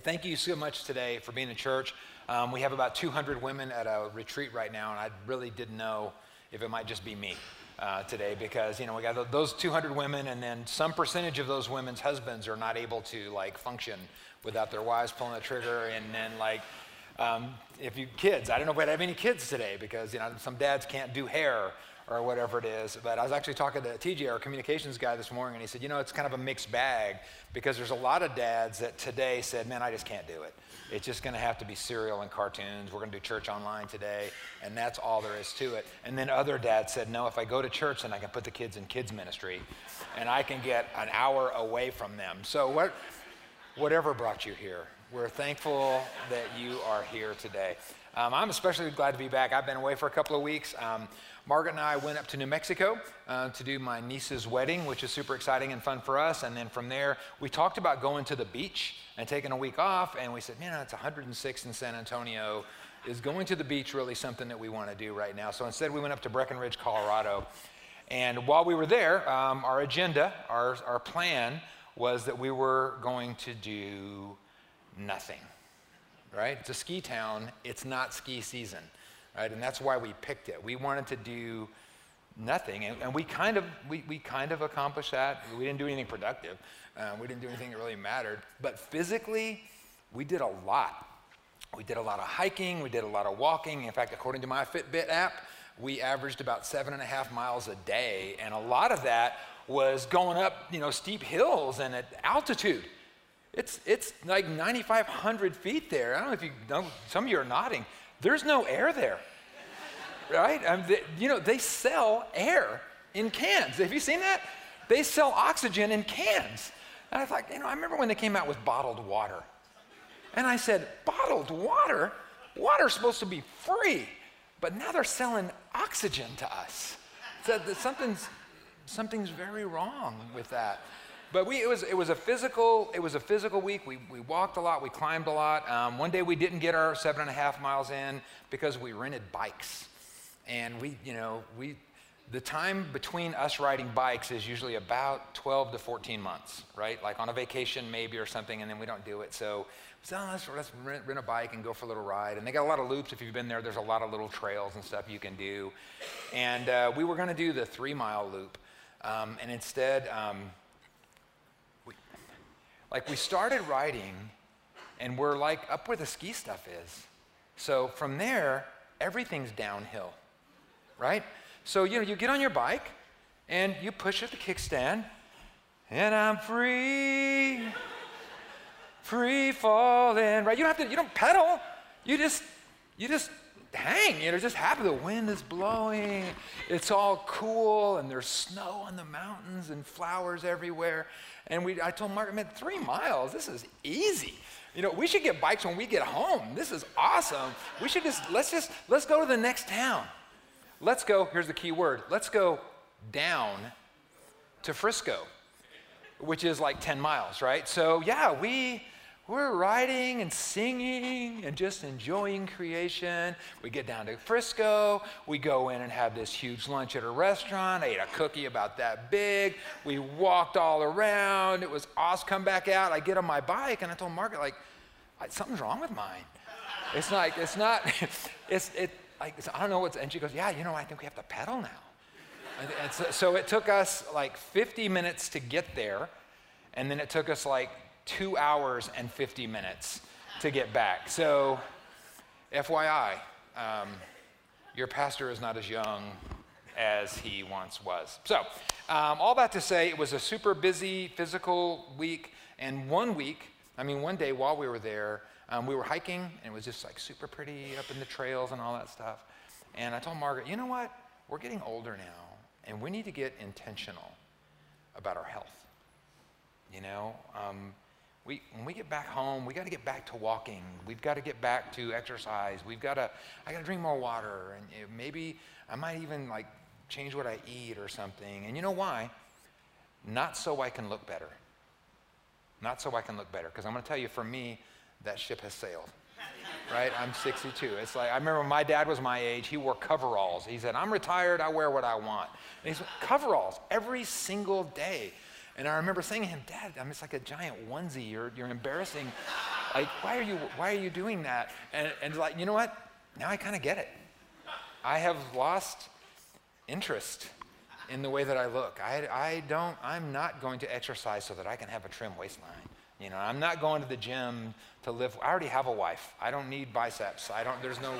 Thank you so much today for being in church. Um, we have about 200 women at a retreat right now, and I really didn't know if it might just be me uh, today because you know we got those 200 women, and then some percentage of those women's husbands are not able to like function without their wives pulling the trigger, and then like um, if you kids, I don't know if we have any kids today because you know some dads can't do hair or whatever it is. But I was actually talking to TJ, our communications guy, this morning, and he said, you know, it's kind of a mixed bag because there's a lot of dads that today said, man, I just can't do it. It's just going to have to be cereal and cartoons. We're going to do church online today, and that's all there is to it. And then other dads said, no, if I go to church, then I can put the kids in kids ministry, and I can get an hour away from them. So what, whatever brought you here, we're thankful that you are here today. Um, I'm especially glad to be back. I've been away for a couple of weeks. Um, Margaret and I went up to New Mexico uh, to do my niece's wedding, which is super exciting and fun for us. And then from there, we talked about going to the beach and taking a week off. And we said, man, it's 106 in San Antonio. Is going to the beach really something that we want to do right now? So instead, we went up to Breckenridge, Colorado. And while we were there, um, our agenda, our, our plan was that we were going to do nothing, right? It's a ski town, it's not ski season right? And that's why we picked it. We wanted to do nothing, and, and we kind of we, we kind of accomplished that. We didn't do anything productive. Um, we didn't do anything that really mattered. But physically, we did a lot. We did a lot of hiking. We did a lot of walking. In fact, according to my Fitbit app, we averaged about seven and a half miles a day, and a lot of that was going up, you know, steep hills and at altitude. It's, it's like 9,500 feet there. I don't know if you know, some of you are nodding. There's no air there, right? Um, they, you know, they sell air in cans. Have you seen that? They sell oxygen in cans. And I thought, you know, I remember when they came out with bottled water. And I said, bottled water? Water's supposed to be free. But now they're selling oxygen to us. So something's, something's very wrong with that. But we, it, was, it, was a physical, it was a physical week. We, we walked a lot, we climbed a lot. Um, one day we didn't get our seven and a half miles in because we rented bikes. And we, you know, we, the time between us riding bikes is usually about 12 to 14 months, right? Like on a vacation maybe or something, and then we don't do it. So, so let's, let's rent, rent, a bike and go for a little ride. And they got a lot of loops. If you've been there, there's a lot of little trails and stuff you can do. And uh, we were going to do the three mile loop. Um, and instead, um, like we started riding and we're like up where the ski stuff is. So from there, everything's downhill, right? So, you know, you get on your bike and you push at the kickstand and I'm free, free falling, right? You don't have to, you don't pedal. You just, you just hang, you know, just happy. The wind is blowing. It's all cool and there's snow on the mountains and flowers everywhere. And we, I told Margaret, man, three miles, this is easy. You know, we should get bikes when we get home. This is awesome. We should just, let's just, let's go to the next town. Let's go, here's the key word, let's go down to Frisco, which is like 10 miles, right? So yeah, we, we're riding and singing and just enjoying creation. We get down to Frisco. We go in and have this huge lunch at a restaurant. I ate a cookie about that big. We walked all around. It was awesome. Come back out. I get on my bike and I told Margaret, like, something's wrong with mine. It's like, it's not, it's, it, like, I don't know what's, and she goes, yeah, you know, I think we have to pedal now. And so, so it took us like 50 minutes to get there. And then it took us like two hours and 50 minutes to get back. So, FYI, um, your pastor is not as young as he once was. So, um, all that to say, it was a super busy physical week. And one week, I mean, one day while we were there, um, we were hiking, and it was just like super pretty up in the trails and all that stuff. And I told Margaret, you know what? We're getting older now, and we need to get intentional about our health. You know, um, we, when we get back home, we got to get back to walking. We've got to get back to exercise. We've got to, I got to drink more water. And maybe I might even like change what I eat or something. And you know why? Not so I can look better. Not so I can look better. Because I'm going to tell you, for me, that ship has sailed. right? I'm 62. It's like, I remember when my dad was my age, he wore coveralls. He said, I'm retired, I wear what I want. And he's coveralls every single day. And I remember saying to him, Dad, I mean, it's like a giant onesie. You're, you're embarrassing like, why are you, why are you doing that? And, and like, you know what? Now I kind of get it. I have lost interest in the way that I look. I, I don't, I'm not going to exercise so that I can have a trim waistline. You know, I'm not going to the gym to live. I already have a wife. I don't need biceps. I don't, there's no,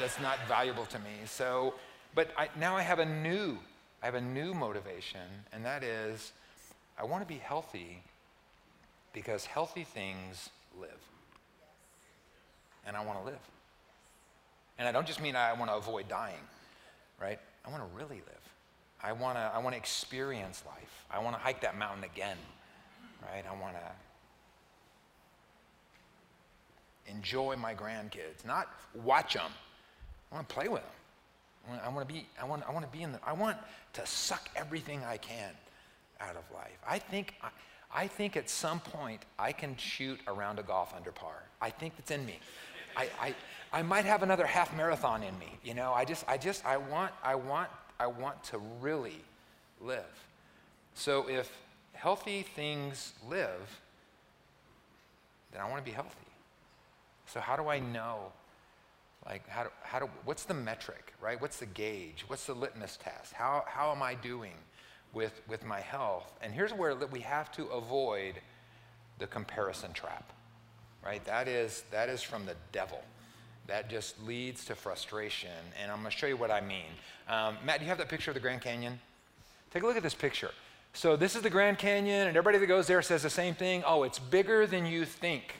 that's not valuable to me. So, but I, now I have a new, I have a new motivation, and that is I want to be healthy because healthy things live. And I want to live. And I don't just mean I want to avoid dying, right? I want to really live. I want to I want to experience life. I want to hike that mountain again, right? I want to enjoy my grandkids, not watch them. I want to play with them. I want to be I want I want to be in the I want to suck everything I can out of life. I think I, I think at some point I can shoot around a golf under par. I think it's in me. I, I, I might have another half marathon in me. You know, I just, I just, I want, I want, I want to really live. So if healthy things live, then I want to be healthy. So how do I know? Like, how do, how do, what's the metric, right? What's the gauge? What's the litmus test? How, how am I doing with, with my health? And here's where we have to avoid the comparison trap, right? That is, that is from the devil that just leads to frustration. And I'm going to show you what I mean. Um, Matt, do you have that picture of the Grand Canyon? Take a look at this picture. So, this is the Grand Canyon, and everybody that goes there says the same thing oh, it's bigger than you think.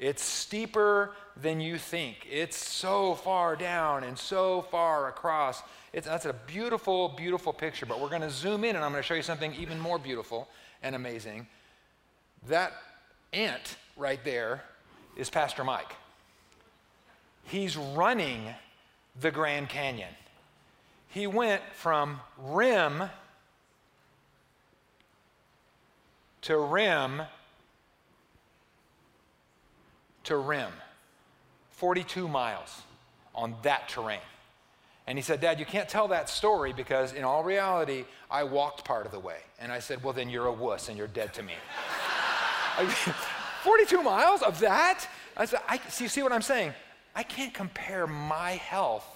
It's steeper than you think. It's so far down and so far across. It's, that's a beautiful, beautiful picture. But we're going to zoom in, and I'm going to show you something even more beautiful and amazing. That ant right there is Pastor Mike he's running the Grand Canyon. He went from rim to rim to rim, 42 miles on that terrain. And he said, Dad, you can't tell that story because in all reality, I walked part of the way. And I said, Well, then you're a wuss and you're dead to me. 42 miles of that? I said, I, see, see what I'm saying? I can't compare my health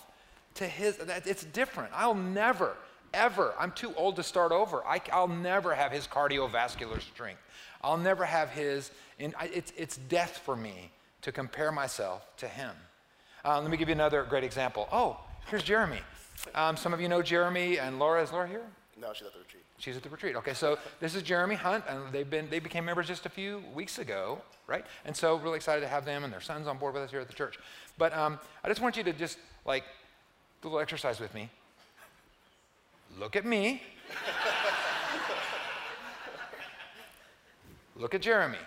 to his. It's different. I'll never, ever, I'm too old to start over. I, will never have his cardiovascular strength. I'll never have his, it's, it's death for me to compare myself to him. Uh, let me give you another great example. Oh, here's Jeremy. Um, some of you know Jeremy and Laura. Is Laura here? No, she's at the retreat. She's at the retreat. Okay, so this is Jeremy Hunt, and they've been they became members just a few weeks ago, right? And so really excited to have them and their sons on board with us here at the church. But um, I just want you to just like do a little exercise with me. Look at me. Look at Jeremy.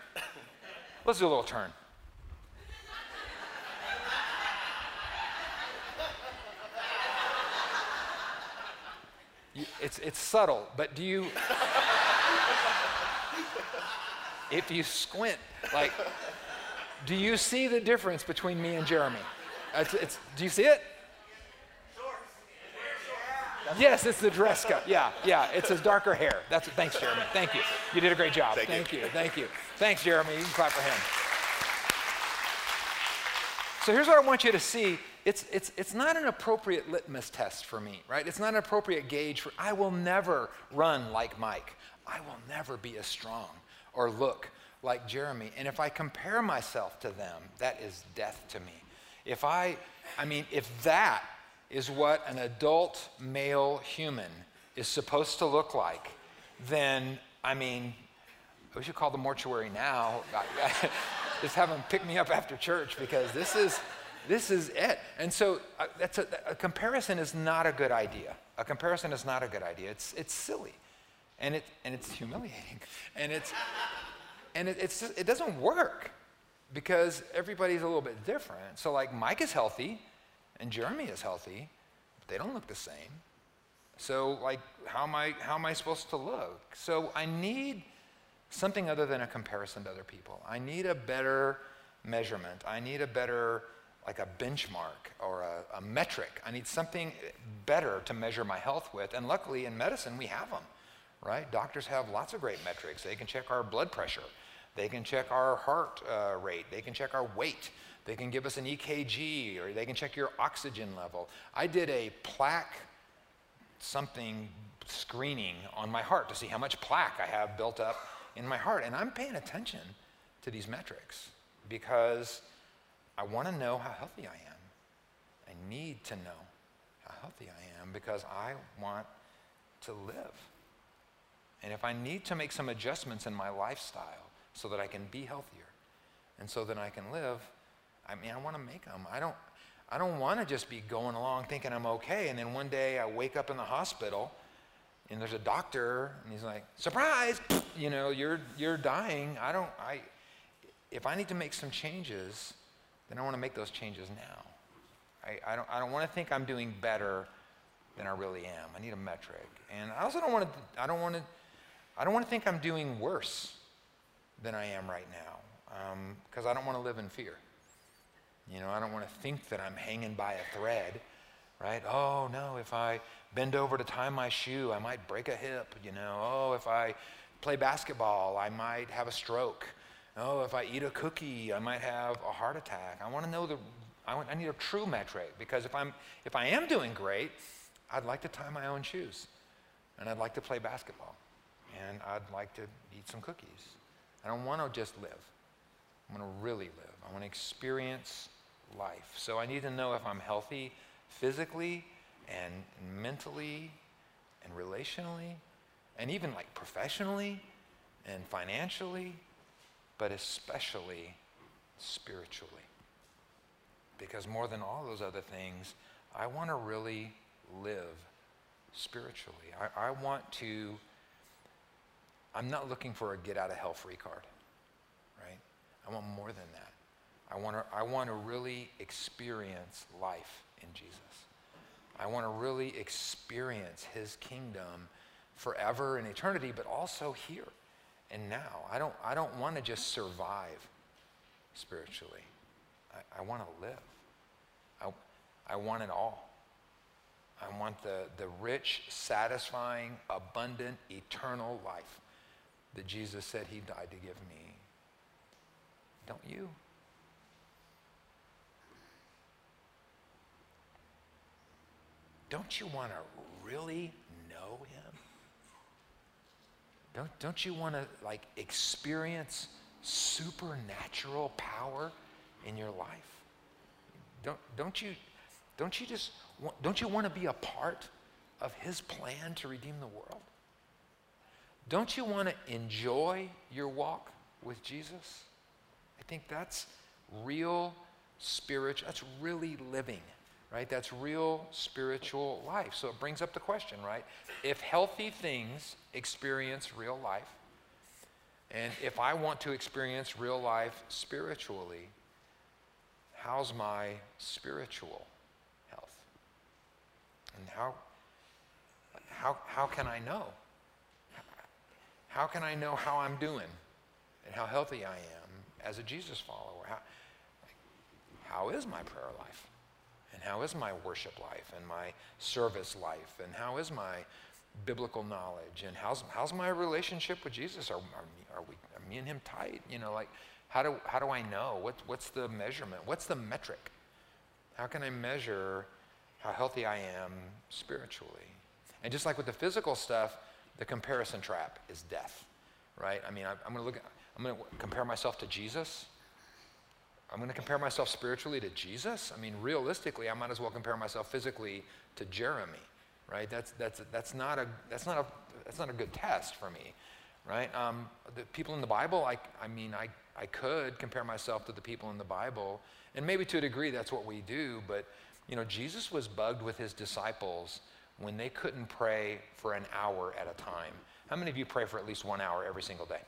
Let's do a little turn. It's, it's subtle, but do you, if you squint, like, do you see the difference between me and Jeremy? It's, it's, do you see it? Yes, it's the dress code. Yeah, yeah, it's his darker hair. That's it. Thanks, Jeremy. Thank you. You did a great job. Thank, Thank you. you. Thank you. Thanks, Jeremy. You can clap for him. So here's what I want you to see. It's, it's, it's not an appropriate litmus test for me, right? It's not an appropriate gauge for, I will never run like Mike. I will never be as strong or look like Jeremy. And if I compare myself to them, that is death to me. If I, I mean, if that is what an adult male human is supposed to look like, then, I mean, we should call the mortuary now. Just have them pick me up after church because this is, this is it. And so uh, that's a, a comparison is not a good idea. A comparison is not a good idea. It's, it's silly. And, it, and it's humiliating. And it's, and it, it's it doesn't work because everybody's a little bit different. So, like, Mike is healthy and Jeremy is healthy, but they don't look the same. So, like, how am I, how am I supposed to look? So, I need something other than a comparison to other people. I need a better measurement. I need a better, like a benchmark or a, a metric. I need something better to measure my health with. And luckily, in medicine, we have them, right? Doctors have lots of great metrics. They can check our blood pressure They can check our heart uh, rate. They can check our weight. They can give us an EKG or they can check your oxygen level. I did a plaque something screening on my heart to see how much plaque I have built up in my heart. And I'm paying attention to these metrics because I want to know how healthy I am. I need to know how healthy I am because I want to live. And if I need to make some adjustments in my lifestyle so that I can be healthier and so that I can live, I mean, I want to make them. I don't, I don't want to just be going along thinking I'm okay. And then one day I wake up in the hospital and there's a doctor and he's like, surprise, you know, you're, you're dying. I don't, I, if I need to make some changes, then I want to make those changes now. I, I don't, I don't want to think I'm doing better than I really am. I need a metric. And I also don't want to, I don't want to, I don't want to think I'm doing worse than I am right now because um, I don't want to live in fear. You know, I don't want to think that I'm hanging by a thread, right? Oh, no, if I bend over to tie my shoe, I might break a hip, you know. Oh, if I play basketball, I might have a stroke. Oh, if I eat a cookie, I might have a heart attack. I want to know the, I, want, I need a true metric because if, I'm, if I am doing great, I'd like to tie my own shoes and I'd like to play basketball and I'd like to eat some cookies. I don't want to just live. I want to really live. I want to experience life. So I need to know if I'm healthy physically and mentally and relationally and even like professionally and financially, but especially spiritually. Because more than all those other things, I want to really live spiritually. I, I want to, I'm not looking for a get out of hell free card, right? I want more than that. I want to, I want to really experience life in Jesus. I want to really experience his kingdom forever in eternity, but also here and now. I don't, I don't want to just survive spiritually. I, I want to live. I, I want it all. I want the, the rich, satisfying, abundant, eternal life that Jesus said he died to give me. Don't you? Don't you want to really know him? Don't, don't you want to like experience supernatural power in your life? Don't, don't you don't you just don't you want to be a part of his plan to redeem the world? Don't you want to enjoy your walk with Jesus? I think that's real spiritual, that's really living, right? That's real spiritual life. So it brings up the question, right? If healthy things experience real life, and if I want to experience real life spiritually, how's my spiritual health? and how, how, how can I know? How can I know how I'm doing and how healthy I am as a Jesus follower? How, how is my prayer life? And how is my worship life and my service life? And how is my biblical knowledge? And how's, how's my relationship with Jesus? Are, are, are, we, are me and him tight? You know, like, how do, how do I know? What, what's the measurement? What's the metric? How can I measure how healthy I am spiritually. And just like with the physical stuff, the comparison trap is death, right? I mean, I, am going to look. I'm going to compare myself to Jesus. I'm going to compare myself spiritually to Jesus. I mean, realistically, I might as well compare myself physically to Jeremy, right? That's that's that's not a that's not a that's not a good test for me, right? Um, the people in the Bible, I I mean, I I could compare myself to the people in the Bible, and maybe to a degree that's what we do, but you know, Jesus was bugged with his disciples when they couldn't pray for an hour at a time. How many of you pray for at least one hour every single day?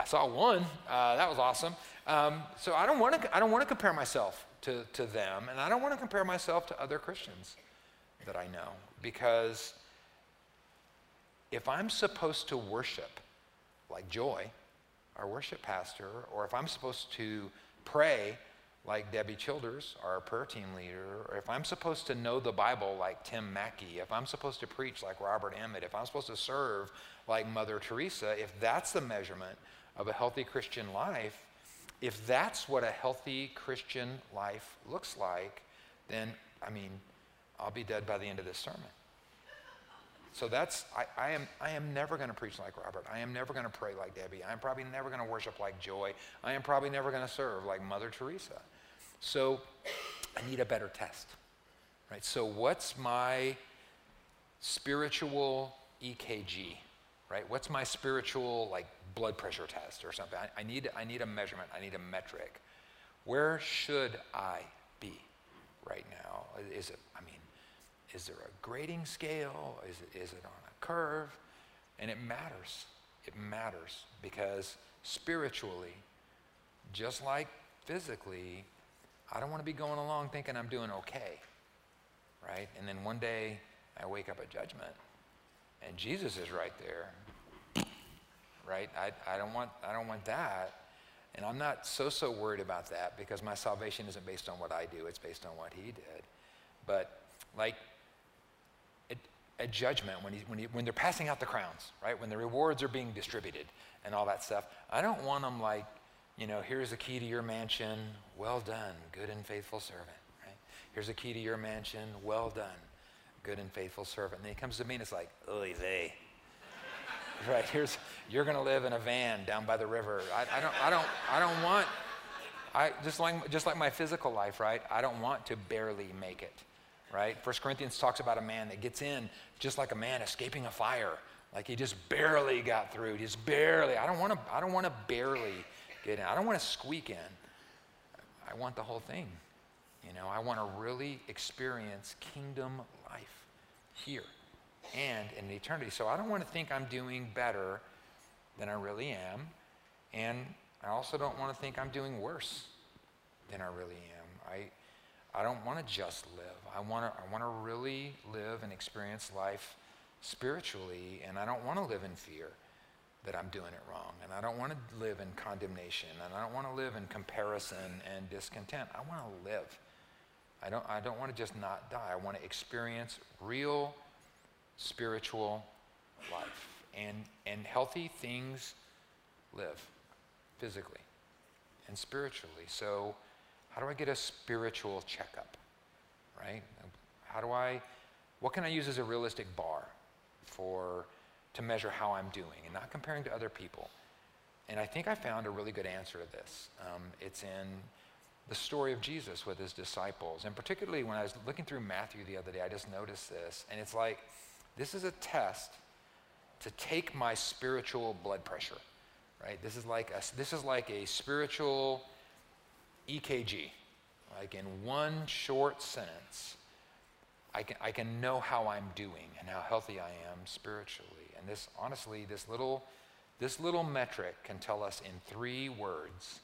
I saw one. Uh, that was awesome. Um, so I don't want to. I don't want to compare myself to, to them, and I don't want to compare myself to other Christians that I know because if I'm supposed to worship like Joy, our worship pastor, or if I'm supposed to pray like Debbie Childers, our prayer team leader, or if I'm supposed to know the Bible like Tim Mackie, if I'm supposed to preach like Robert Emmitt, if I'm supposed to serve like Mother Teresa, if that's the measurement of a healthy Christian life, if that's what a healthy Christian life looks like, then, I mean, I'll be dead by the end of this sermon. So that's, I, I am, I am never going to preach like Robert. I am never going to pray like Debbie. I'm probably never going to worship like Joy. I am probably never going to serve like Mother Teresa. So I need a better test, right? So what's my spiritual EKG, right? What's my spiritual like blood pressure test or something? I, I need, I need a measurement. I need a metric. Where should I be right now? Is it, I mean, is there a grading scale? Is it, is it on a curve? And it matters. It matters because spiritually, just like physically, I don't want to be going along thinking I'm doing okay, right? And then one day I wake up at judgment and Jesus is right there, right? I, I, don't want, I don't want that. And I'm not so, so worried about that because my salvation isn't based on what I do, it's based on what He did. But like a judgment when, he, when, he, when they're passing out the crowns, right? When the rewards are being distributed and all that stuff. I don't want them like, you know, here's the key to your mansion. Well done, good and faithful servant, right? Here's the key to your mansion. Well done, good and faithful servant. And then he comes to me and it's like, oy vey. right, here's, you're going to live in a van down by the river. I, I, don't, I, don't, I don't want, I, just, like, just like my physical life, right? I don't want to barely make it right? First Corinthians talks about a man that gets in just like a man escaping a fire. Like he just barely got through. Just barely. I don't want to I don't want to barely get in. I don't want to squeak in. I want the whole thing. You know, I want to really experience kingdom life here and in eternity. So I don't want to think I'm doing better than I really am. And I also don't want to think I'm doing worse than I really am. I I don't want to just live. I want to, I want to really live and experience life spiritually, and I don't want to live in fear that I'm doing it wrong. And I don't want to live in condemnation, and I don't want to live in comparison and discontent. I want to live. I don't, I don't want to just not die. I want to experience real spiritual life. And, and healthy things live physically and spiritually. So, how do I get a spiritual checkup? Right? How do I, what can I use as a realistic bar for, to measure how I'm doing and not comparing to other people? And I think I found a really good answer to this. Um, it's in the story of Jesus with his disciples. And particularly when I was looking through Matthew the other day, I just noticed this. And it's like, this is a test to take my spiritual blood pressure, right? This is like a, this is like a spiritual EKG, like in one short sentence, I can, I can know how I'm doing and how healthy I am spiritually. And this, honestly, this little, this little metric can tell us in three words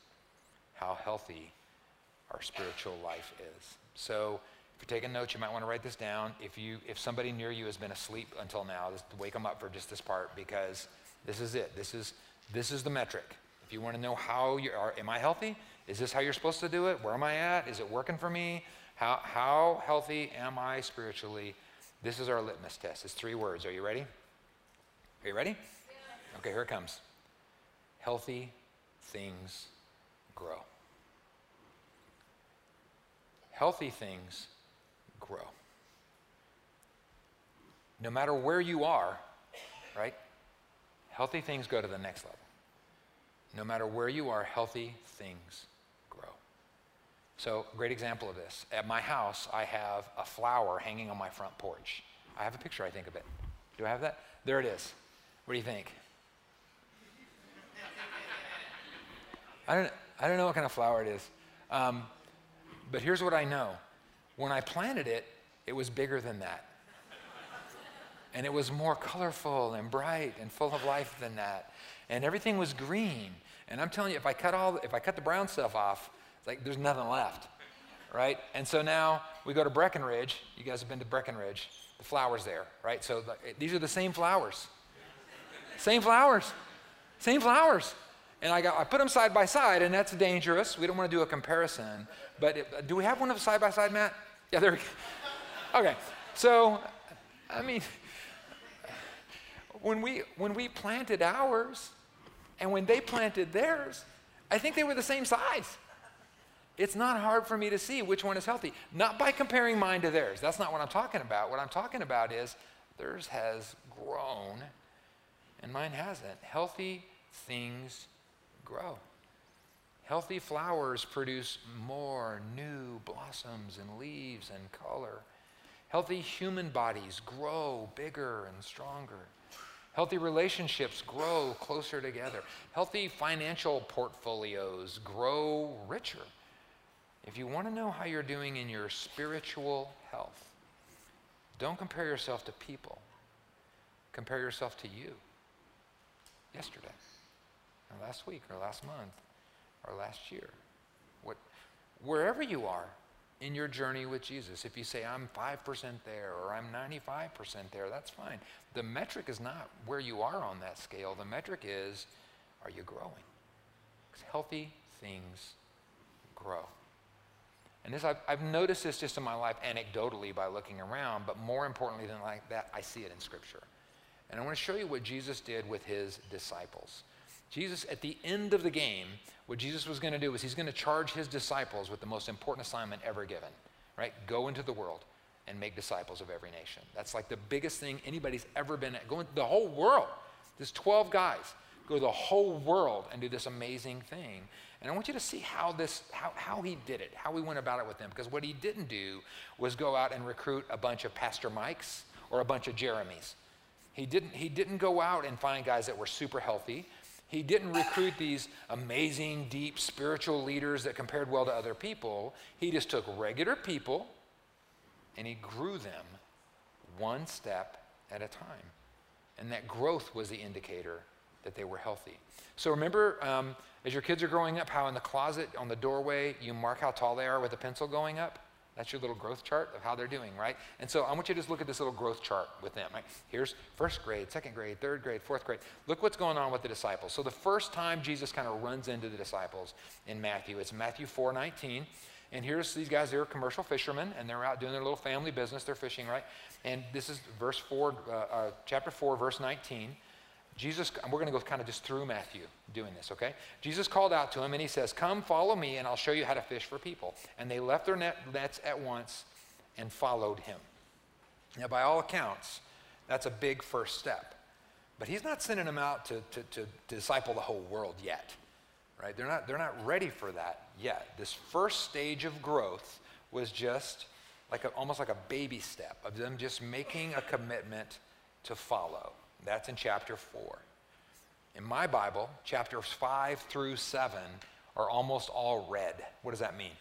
how healthy our spiritual life is. So, if you're taking notes, you might want to write this down. If you, if somebody near you has been asleep until now, just wake them up for just this part because this is it. This is, this is the metric. If you want to know how you are, am I healthy? Is this how you're supposed to do it? Where am I at? Is it working for me? How, how healthy am I spiritually? This is our litmus test. It's three words. Are you ready? Are you ready? Yeah. Okay, here it comes. Healthy things grow. Healthy things grow. No matter where you are, right? Healthy things go to the next level. No matter where you are, healthy things grow. so, great example of this. At my house, I have a flower hanging on my front porch. I have a picture, I think, of it. Do I have that? There it is. What do you think? I don't, I don't know what kind of flower it is. Um, but here's what I know when I planted it, it was bigger than that. And it was more colorful and bright and full of life than that. And everything was green. And I'm telling you, if I cut all, if I cut the brown stuff off, it's like there's nothing left, right? And so now we go to Breckenridge. You guys have been to Breckenridge. The flowers there, right? So the, these are the same flowers. Same flowers. Same flowers. And I, got, I put them side by side, and that's dangerous. We don't want to do a comparison. But it, do we have one of side by side, Matt? Yeah, there we go. Okay, so, I mean, when we, when we planted ours and when they planted theirs, I think they were the same size. It's not hard for me to see which one is healthy. Not by comparing mine to theirs. That's not what I'm talking about. What I'm talking about is theirs has grown and mine hasn't. Healthy things grow. Healthy flowers produce more new blossoms and leaves and color. Healthy human bodies grow bigger and stronger. Healthy relationships grow closer together. Healthy financial portfolios grow richer. If you want to know how you're doing in your spiritual health, don't compare yourself to people. Compare yourself to you. Yesterday, or last week, or last month, or last year. What, wherever you are in your journey with Jesus, if you say, I'm 5% there or I'm 95% there, that's fine. The metric is not where you are on that scale. The metric is, are you growing? Because Healthy things grow. And this, I've, I've, noticed this just in my life anecdotally by looking around, but more importantly than like that, I see it in Scripture. And I want to show you what Jesus did with his disciples. Jesus, at the end of the game, what Jesus was going to do was he's going to charge his disciples with the most important assignment ever given, right? Go into the world and make disciples of every nation. That's like the biggest thing anybody's ever been at. Go into the whole world. There's 12 guys. Go to the whole world and do this amazing thing. And I want you to see how this, how, how he did it, how he went about it with them. Because what he didn't do was go out and recruit a bunch of Pastor Mikes or a bunch of Jeremys. He didn't, he didn't go out and find guys that were super healthy. He didn't recruit these amazing, deep spiritual leaders that compared well to other people. He just took regular people and he grew them one step at a time. And that growth was the indicator that they were healthy. So remember, um, as your kids are growing up, how in the closet, on the doorway, you mark how tall they are with a pencil going up? That's your little growth chart of how they're doing, right? And so I want you to just look at this little growth chart with them. Right? Here's first grade, second grade, third grade, fourth grade. Look what's going on with the disciples. So the first time Jesus kind of runs into the disciples in Matthew, it's Matthew 4 19. And here's these guys, they're commercial fishermen, and they're out doing their little family business. They're fishing, right? And this is verse 4, uh, uh, chapter 4, verse 19. Jesus, and we're going to go kind of just through Matthew doing this, okay? Jesus called out to him and he says, Come, follow me, and I'll show you how to fish for people. And they left their net, nets at once and followed him. Now, by all accounts, that's a big first step. But he's not sending them out to, to, to, disciple the whole world yet, right? They're not, they're not ready for that yet. This first stage of growth was just like a, almost like a baby step of them just making a commitment to follow. That's in chapter 4. In my Bible, chapters 5 through 7 are almost all red. What does that mean?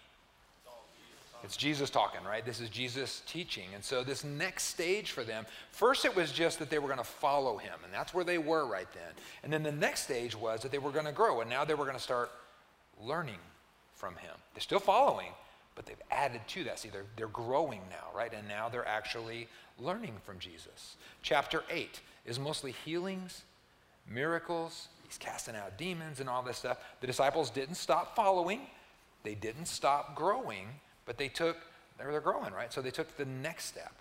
It's Jesus talking, right? This is Jesus teaching. And so, this next stage for them, first it was just that they were going to follow him, and that's where they were right then. And then the next stage was that they were going to grow, and now they were going to start learning from him. They're still following, but they've added to that. See, they're, they're growing now, right? And now they're actually learning from Jesus. Chapter 8 is mostly healings, miracles. He's casting out demons and all this stuff. The disciples didn't stop following, they didn't stop growing, but they took, they're growing, right? So they took the next step.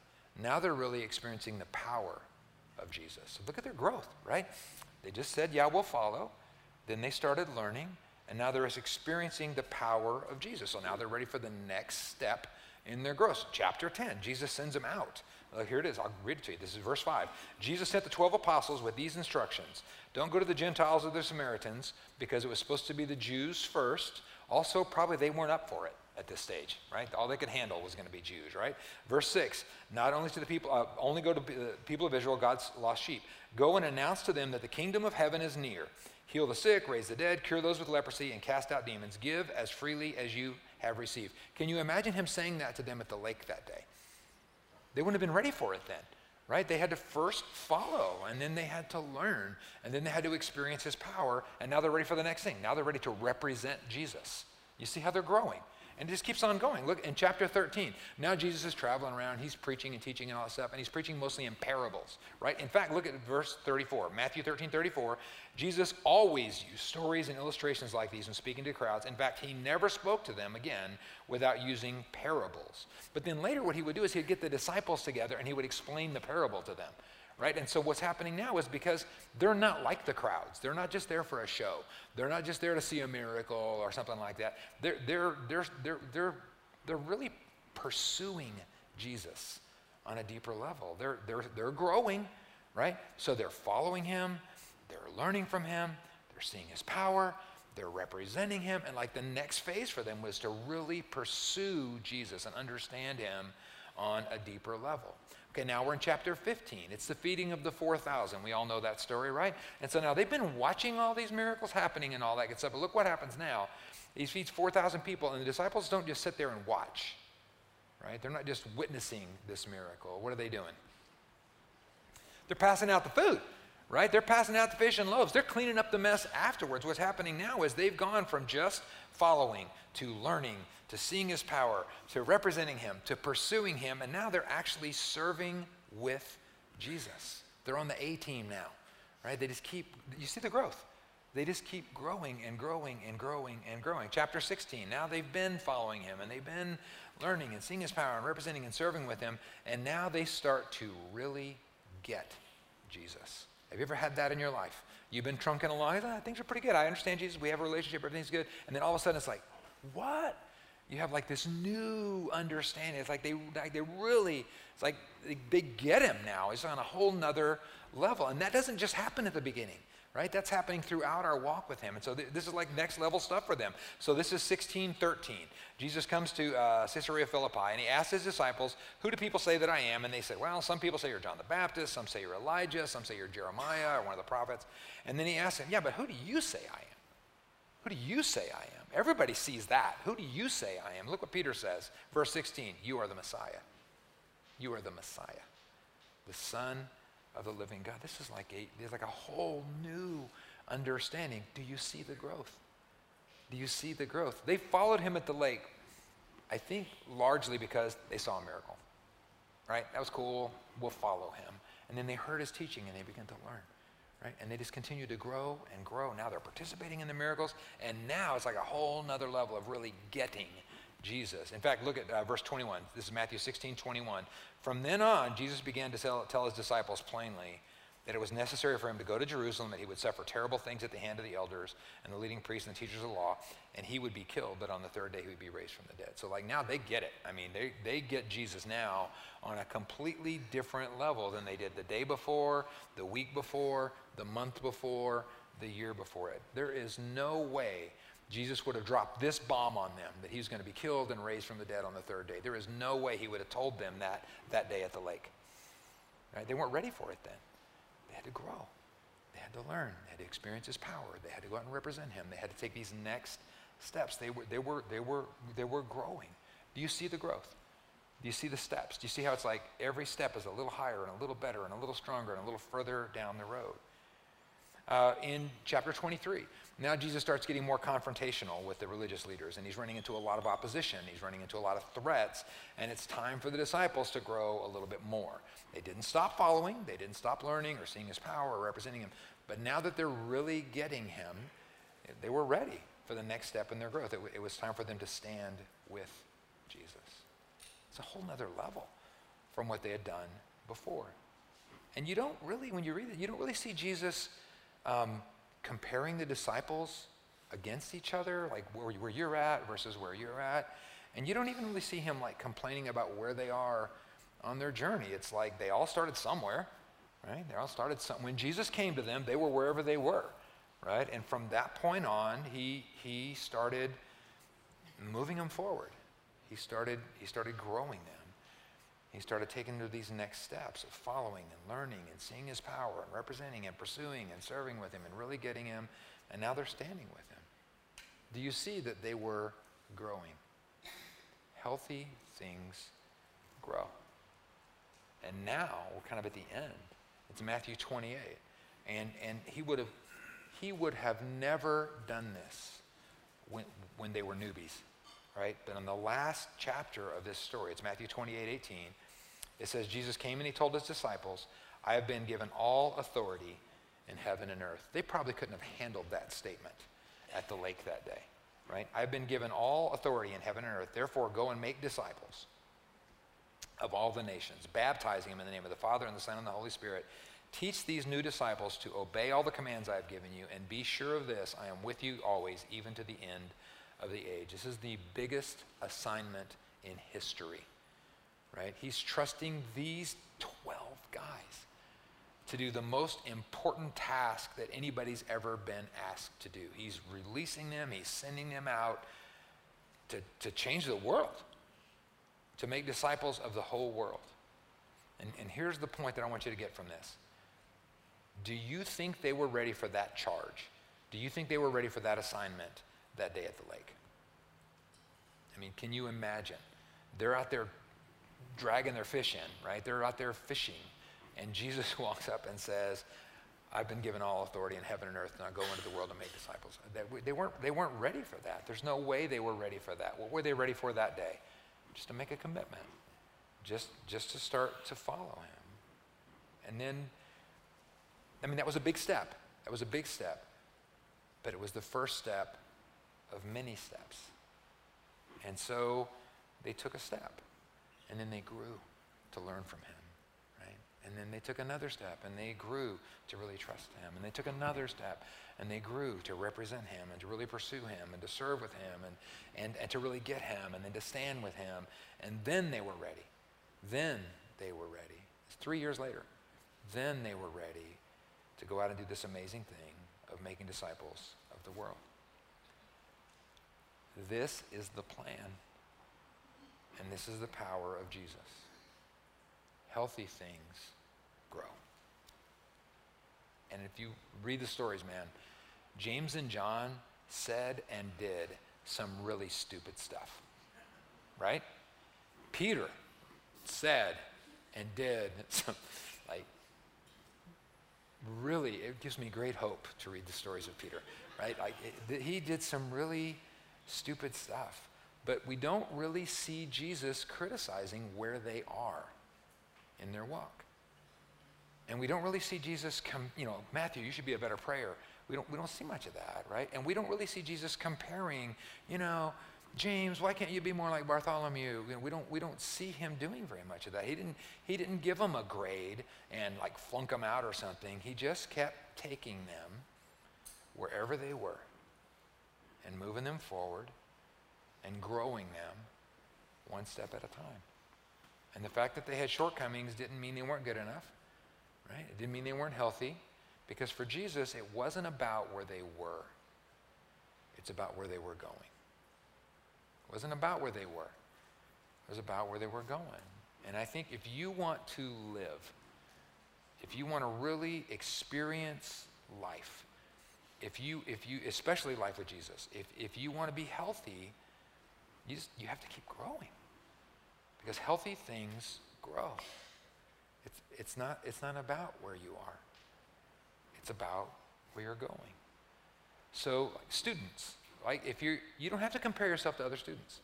Now they're really experiencing the power of Jesus. So look at their growth, right? They just said, Yeah, we'll follow. Then they started learning, and now they're experiencing the power of Jesus. So now they're ready for the next step in their growth. Chapter 10, Jesus sends them out. Well, here it is. I'll read it to you. This is verse 5. Jesus sent the 12 apostles with these instructions Don't go to the Gentiles or the Samaritans because it was supposed to be the Jews first. Also, probably they weren't up for it at this stage, right? All they could handle was going to be Jews, right? Verse 6 Not only to the people, uh, only go to the people of Israel, God's lost sheep. Go and announce to them that the kingdom of heaven is near. Heal the sick, raise the dead, cure those with leprosy, and cast out demons. Give as freely as you have received. Can you imagine him saying that to them at the lake that day? They wouldn't have been ready for it then, right? They had to first follow, and then they had to learn, and then they had to experience his power, and now they're ready for the next thing. Now they're ready to represent Jesus. You see how they're growing. And it just keeps on going. Look in chapter 13. Now Jesus is traveling around. He's preaching and teaching and all that stuff. And he's preaching mostly in parables, right? In fact, look at verse 34. Matthew 13, 34. Jesus always used stories and illustrations like these when speaking to crowds. In fact, he never spoke to them again without using parables. But then later, what he would do is he'd get the disciples together and he would explain the parable to them right? And so what's happening now is because they're not like the crowds. They're not just there for a show. They're not just there to see a miracle or something like that. They're, they're, they're, they're, they're, they're really pursuing Jesus on a deeper level. They're, they're, they're growing, right? So they're following him, they're learning from him, they're seeing his power, they're representing him. And like the next phase for them was to really pursue Jesus and understand him on a deeper level. Okay, now we're in chapter 15. It's the feeding of the 4,000. We all know that story, right? And so now they've been watching all these miracles happening and all that good stuff. But look what happens now. He feeds 4,000 people, and the disciples don't just sit there and watch, right? They're not just witnessing this miracle. What are they doing? They're passing out the food, right? They're passing out the fish and loaves. They're cleaning up the mess afterwards. What's happening now is they've gone from just following to learning to seeing his power, to representing him, to pursuing him, and now they're actually serving with Jesus. They're on the A team now, right? They just keep, you see the growth. They just keep growing and growing and growing and growing. Chapter 16, now they've been following him and they've been learning and seeing his power and representing and serving with him, and now they start to really get Jesus. Have you ever had that in your life? You've been trunking along, ah, things are pretty good. I understand Jesus. We have a relationship, everything's good. And then all of a sudden it's like, what? You have like this new understanding. It's like they, like they really, it's like they, they get him now. It's on a whole nother level. And that doesn't just happen at the beginning, right? That's happening throughout our walk with him. And so th- this is like next level stuff for them. So this is 1613. Jesus comes to uh, Caesarea Philippi and he asks his disciples, Who do people say that I am? And they say, Well, some people say you're John the Baptist, some say you're Elijah, some say you're Jeremiah or one of the prophets. And then he asks him, Yeah, but who do you say I am? Who do you say I am? Everybody sees that. Who do you say I am? Look what Peter says. Verse 16 You are the Messiah. You are the Messiah, the Son of the living God. This is like a, there's like a whole new understanding. Do you see the growth? Do you see the growth? They followed him at the lake, I think largely because they saw a miracle, right? That was cool. We'll follow him. And then they heard his teaching and they began to learn. Right? And they just continue to grow and grow. Now they're participating in the miracles, and now it's like a whole nother level of really getting Jesus. In fact, look at uh, verse 21. This is Matthew 16, 21. From then on, Jesus began to tell, tell his disciples plainly that it was necessary for him to go to Jerusalem, that he would suffer terrible things at the hand of the elders and the leading priests and the teachers of the law, and he would be killed, but on the third day he would be raised from the dead. So, like, now they get it. I mean, they, they get Jesus now on a completely different level than they did the day before, the week before, the month before, the year before it. There is no way Jesus would have dropped this bomb on them that he was going to be killed and raised from the dead on the third day. There is no way he would have told them that that day at the lake. Right? They weren't ready for it then. They had to grow. They had to learn. They had to experience his power. They had to go out and represent him. They had to take these next steps. They were, they were, they were, they were growing. Do you see the growth? Do you see the steps? Do you see how it's like every step is a little higher and a little better and a little stronger and a little further down the road? Uh, in chapter 23, now Jesus starts getting more confrontational with the religious leaders, and he's running into a lot of opposition. He's running into a lot of threats, and it's time for the disciples to grow a little bit more. They didn't stop following, they didn't stop learning or seeing his power or representing him, but now that they're really getting him, they were ready for the next step in their growth. It, it was time for them to stand with Jesus. It's a whole nother level from what they had done before. And you don't really, when you read it, you don't really see Jesus um, comparing the disciples against each other, like where, where you're at versus where you're at. And you don't even really see him like complaining about where they are on their journey. It's like they all started somewhere, right? They all started some, when Jesus came to them, they were wherever they were, right? And from that point on, he, he started moving them forward. He started, he started growing them. He started taking these next steps of following and learning and seeing his power and representing and pursuing and serving with him and really getting him. And now they're standing with him. Do you see that they were growing? Healthy things grow. And now we're kind of at the end. It's Matthew 28. And, and he, would have, he would have never done this when, when they were newbies. right? But in the last chapter of this story, it's Matthew 28 18, it says, Jesus came and he told his disciples, I have been given all authority in heaven and earth. They probably couldn't have handled that statement at the lake that day, right? I've been given all authority in heaven and earth. Therefore, go and make disciples of all the nations, baptizing them in the name of the Father and the Son and the Holy Spirit. Teach these new disciples to obey all the commands I have given you, and be sure of this I am with you always, even to the end of the age. This is the biggest assignment in history, right? He's trusting these 12 guys to do the most important task that anybody's ever been asked to do. He's releasing them, he's sending them out to, to change the world, to make disciples of the whole world. And, and here's the point that I want you to get from this. Do you think they were ready for that charge? Do you think they were ready for that assignment that day at the lake? I mean, can you imagine? They're out there dragging their fish in, right? They're out there fishing. And Jesus walks up and says, I've been given all authority in heaven and earth, and I go into the world and make disciples. They, weren't, they weren't ready for that. There's no way they were ready for that. What were they ready for that day? Just to make a commitment, just, just to start to follow him. And then, I mean, that was a big step. That was a big step. But it was the first step of many steps. And so they took a step, and then they grew to learn from him. right? And then they took another step and they grew to really trust him. And they took another step and they grew to represent him and to really pursue him and to serve with him and, and, and to really get him and then to stand with him. And then they were ready. Then they were ready. It's three years later. Then they were ready to go out and do this amazing thing of making disciples of the world. This is the plan. And this is the power of Jesus. Healthy things grow. And if you read the stories, man, James and John said and did some really stupid stuff, right? Peter said and did some, like, really, it gives me great hope to read the stories of Peter, right? Like, it, he did some really stupid stuff, but we don't really see Jesus criticizing where they are in their walk. And we don't really see Jesus come, you know, Matthew, you should be a better prayer. We don't, we don't see much of that, right? And we don't really see Jesus comparing, you know, James, why can't you be more like Bartholomew? You know, we, don't, we don't see him doing very much of that. He didn't, he didn't give them a grade and like flunk them out or something. He just kept taking them wherever they were and moving them forward and growing them one step at a time. And the fact that they had shortcomings didn't mean they weren't good enough. Right? It didn't mean they weren't healthy because for Jesus, it wasn't about where they were, it's about where they were going. It wasn't about where they were, it was about where they were going. And I think if you want to live, if you want to really experience life, if you, if you, especially life with Jesus, if, if you want to be healthy, you, just, you have to keep growing. Because healthy things grow. It's, it's, not, it's not about where you are, it's about where you're going. So, like students, like if you you don't have to compare yourself to other students.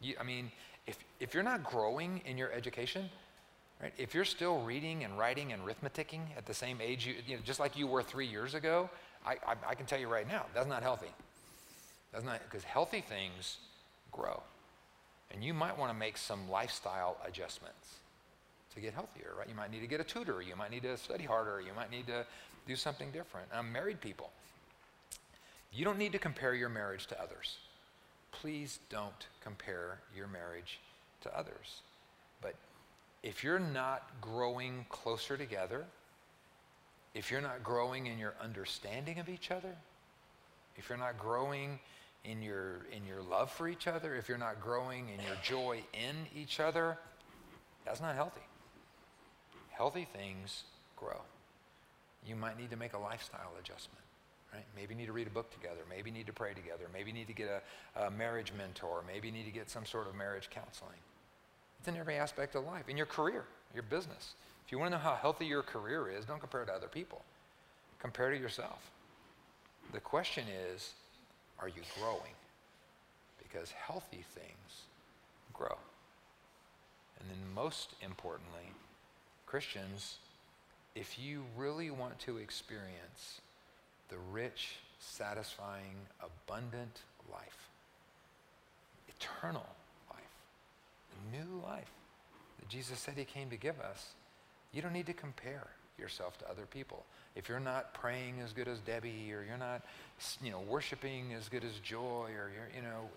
You, I mean, if, if you're not growing in your education, right, if you're still reading and writing and arithmeticing at the same age, you, you know, just like you were three years ago, I, I, I can tell you right now, that's not healthy. That's not, because healthy things grow. And you might want to make some lifestyle adjustments to get healthier, right? You might need to get a tutor. You might need to study harder. You might need to do something different. Um, married people, you don't need to compare your marriage to others. Please don't compare your marriage to others. But if you're not growing closer together, if you're not growing in your understanding of each other, if you're not growing in your, in your love for each other, if you're not growing in your joy in each other, that's not healthy healthy things grow. You might need to make a lifestyle adjustment, right? Maybe you need to read a book together. Maybe you need to pray together. Maybe you need to get a, a marriage mentor. Maybe you need to get some sort of marriage counseling. It's in every aspect of life, in your career, your business. If you want to know how healthy your career is, don't compare it to other people. Compare to yourself. The question is, are you growing? because healthy things grow. And then, most importantly, Christians, if you really want to experience the rich, satisfying, abundant life, eternal life, the new life that Jesus said he came to give us, you don't need to compare yourself to other people. If you're not praying as good as Debbie or you're not, you know, worshiping as good as Joy or you're, you know,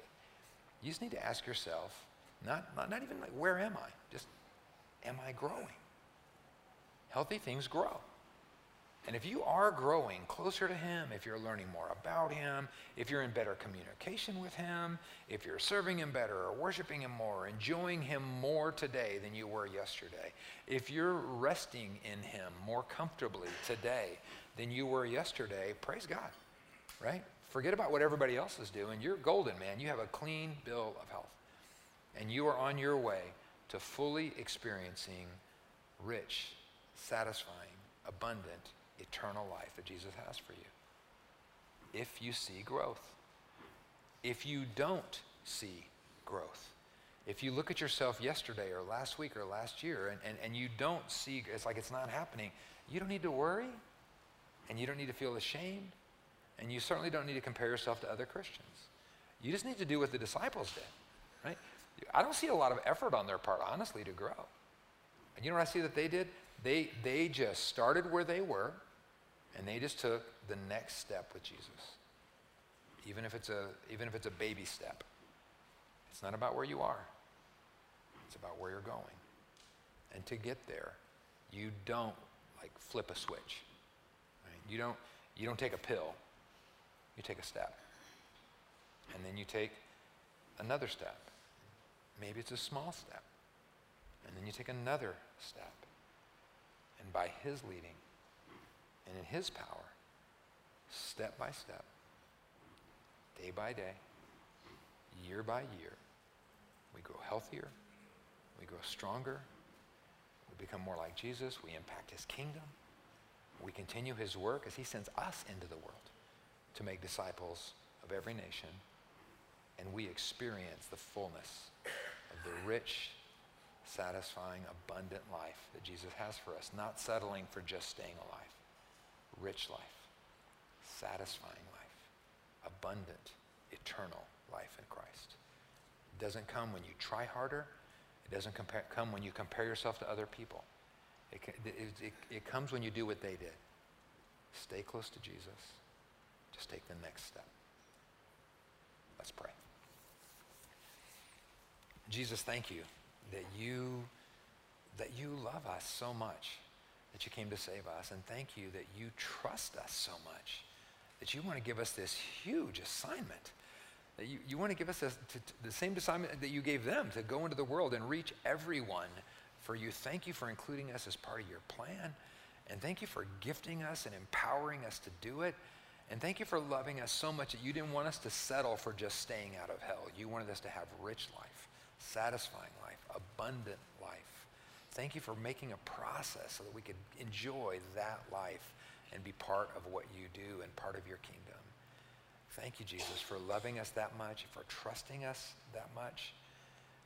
you just need to ask yourself, not, not, not even like, where am I? Just, am I growing? Healthy things grow. And if you are growing closer to Him, if you're learning more about Him, if you're in better communication with Him, if you're serving Him better or worshiping Him more, enjoying Him more today than you were yesterday, if you're resting in Him more comfortably today than you were yesterday, praise God, right? Forget about what everybody else is doing. You're golden, man. You have a clean bill of health. And you are on your way to fully experiencing rich, satisfying, abundant, eternal life that Jesus has for you. If you see growth. If you don't see growth, if you look at yourself yesterday or last week or last year and, and, and you don't see, it's like it's not happening, you don't need to worry and you don't need to feel ashamed and you certainly don't need to compare yourself to other Christians. You just need to do what the disciples did, right? I don't see a lot of effort on their part, honestly, to grow. And you know what I see that they did? They, they just started where they were and they just took the next step with Jesus. Even if it's a, even if it's a baby step. It's not about where you are. It's about where you're going. And to get there, you don't like flip a switch. Right? You don't you don't take a pill. You take a step. And then you take another step. Maybe it's a small step. And then you take another step. And by his leading, and in His power, step by step, day by day, year by year, we grow healthier, we grow stronger, we become more like Jesus, we impact His kingdom, we continue His work as He sends us into the world to make disciples of every nation, and we experience the fullness of the rich, satisfying, abundant life that Jesus has for us, not settling for just staying alive rich life, satisfying life, abundant, eternal life in Christ. It doesn't come when you try harder. It doesn't compare, come when you compare yourself to other people. It, it, it, it comes when you do what they did. Stay close to Jesus. Just take the next step. Let's pray. Jesus, thank you that you that you love us so much that you came to save us. And thank you that you trust us so much, that you want to give us this huge assignment. That you, you want to give us this, to, to the same assignment that you gave them to go into the world and reach everyone for you. Thank you for including us as part of your plan. And thank you for gifting us and empowering us to do it. And thank you for loving us so much that you didn't want us to settle for just staying out of hell. You wanted us to have rich life, satisfying life, abundant Thank you for making a process so that we could enjoy that life and be part of what you do and part of your kingdom. Thank you, Jesus, for loving us that much, for trusting us that much.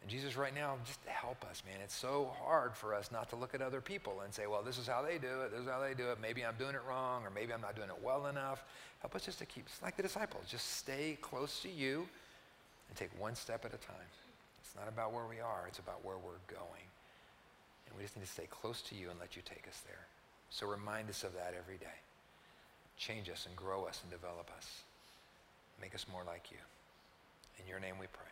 And Jesus, right now, just help us, man. It's so hard for us not to look at other people and say, well, this is how they do it. This is how they do it. Maybe I'm doing it wrong, or maybe I'm not doing it well enough. Help us just to keep, like the disciples, just stay close to you and take one step at a time. It's not about where we are, it's about where we're going. And we just need to stay close to you and let you take us there. So remind us of that every day. Change us and grow us and develop us. Make us more like you. In your name we pray.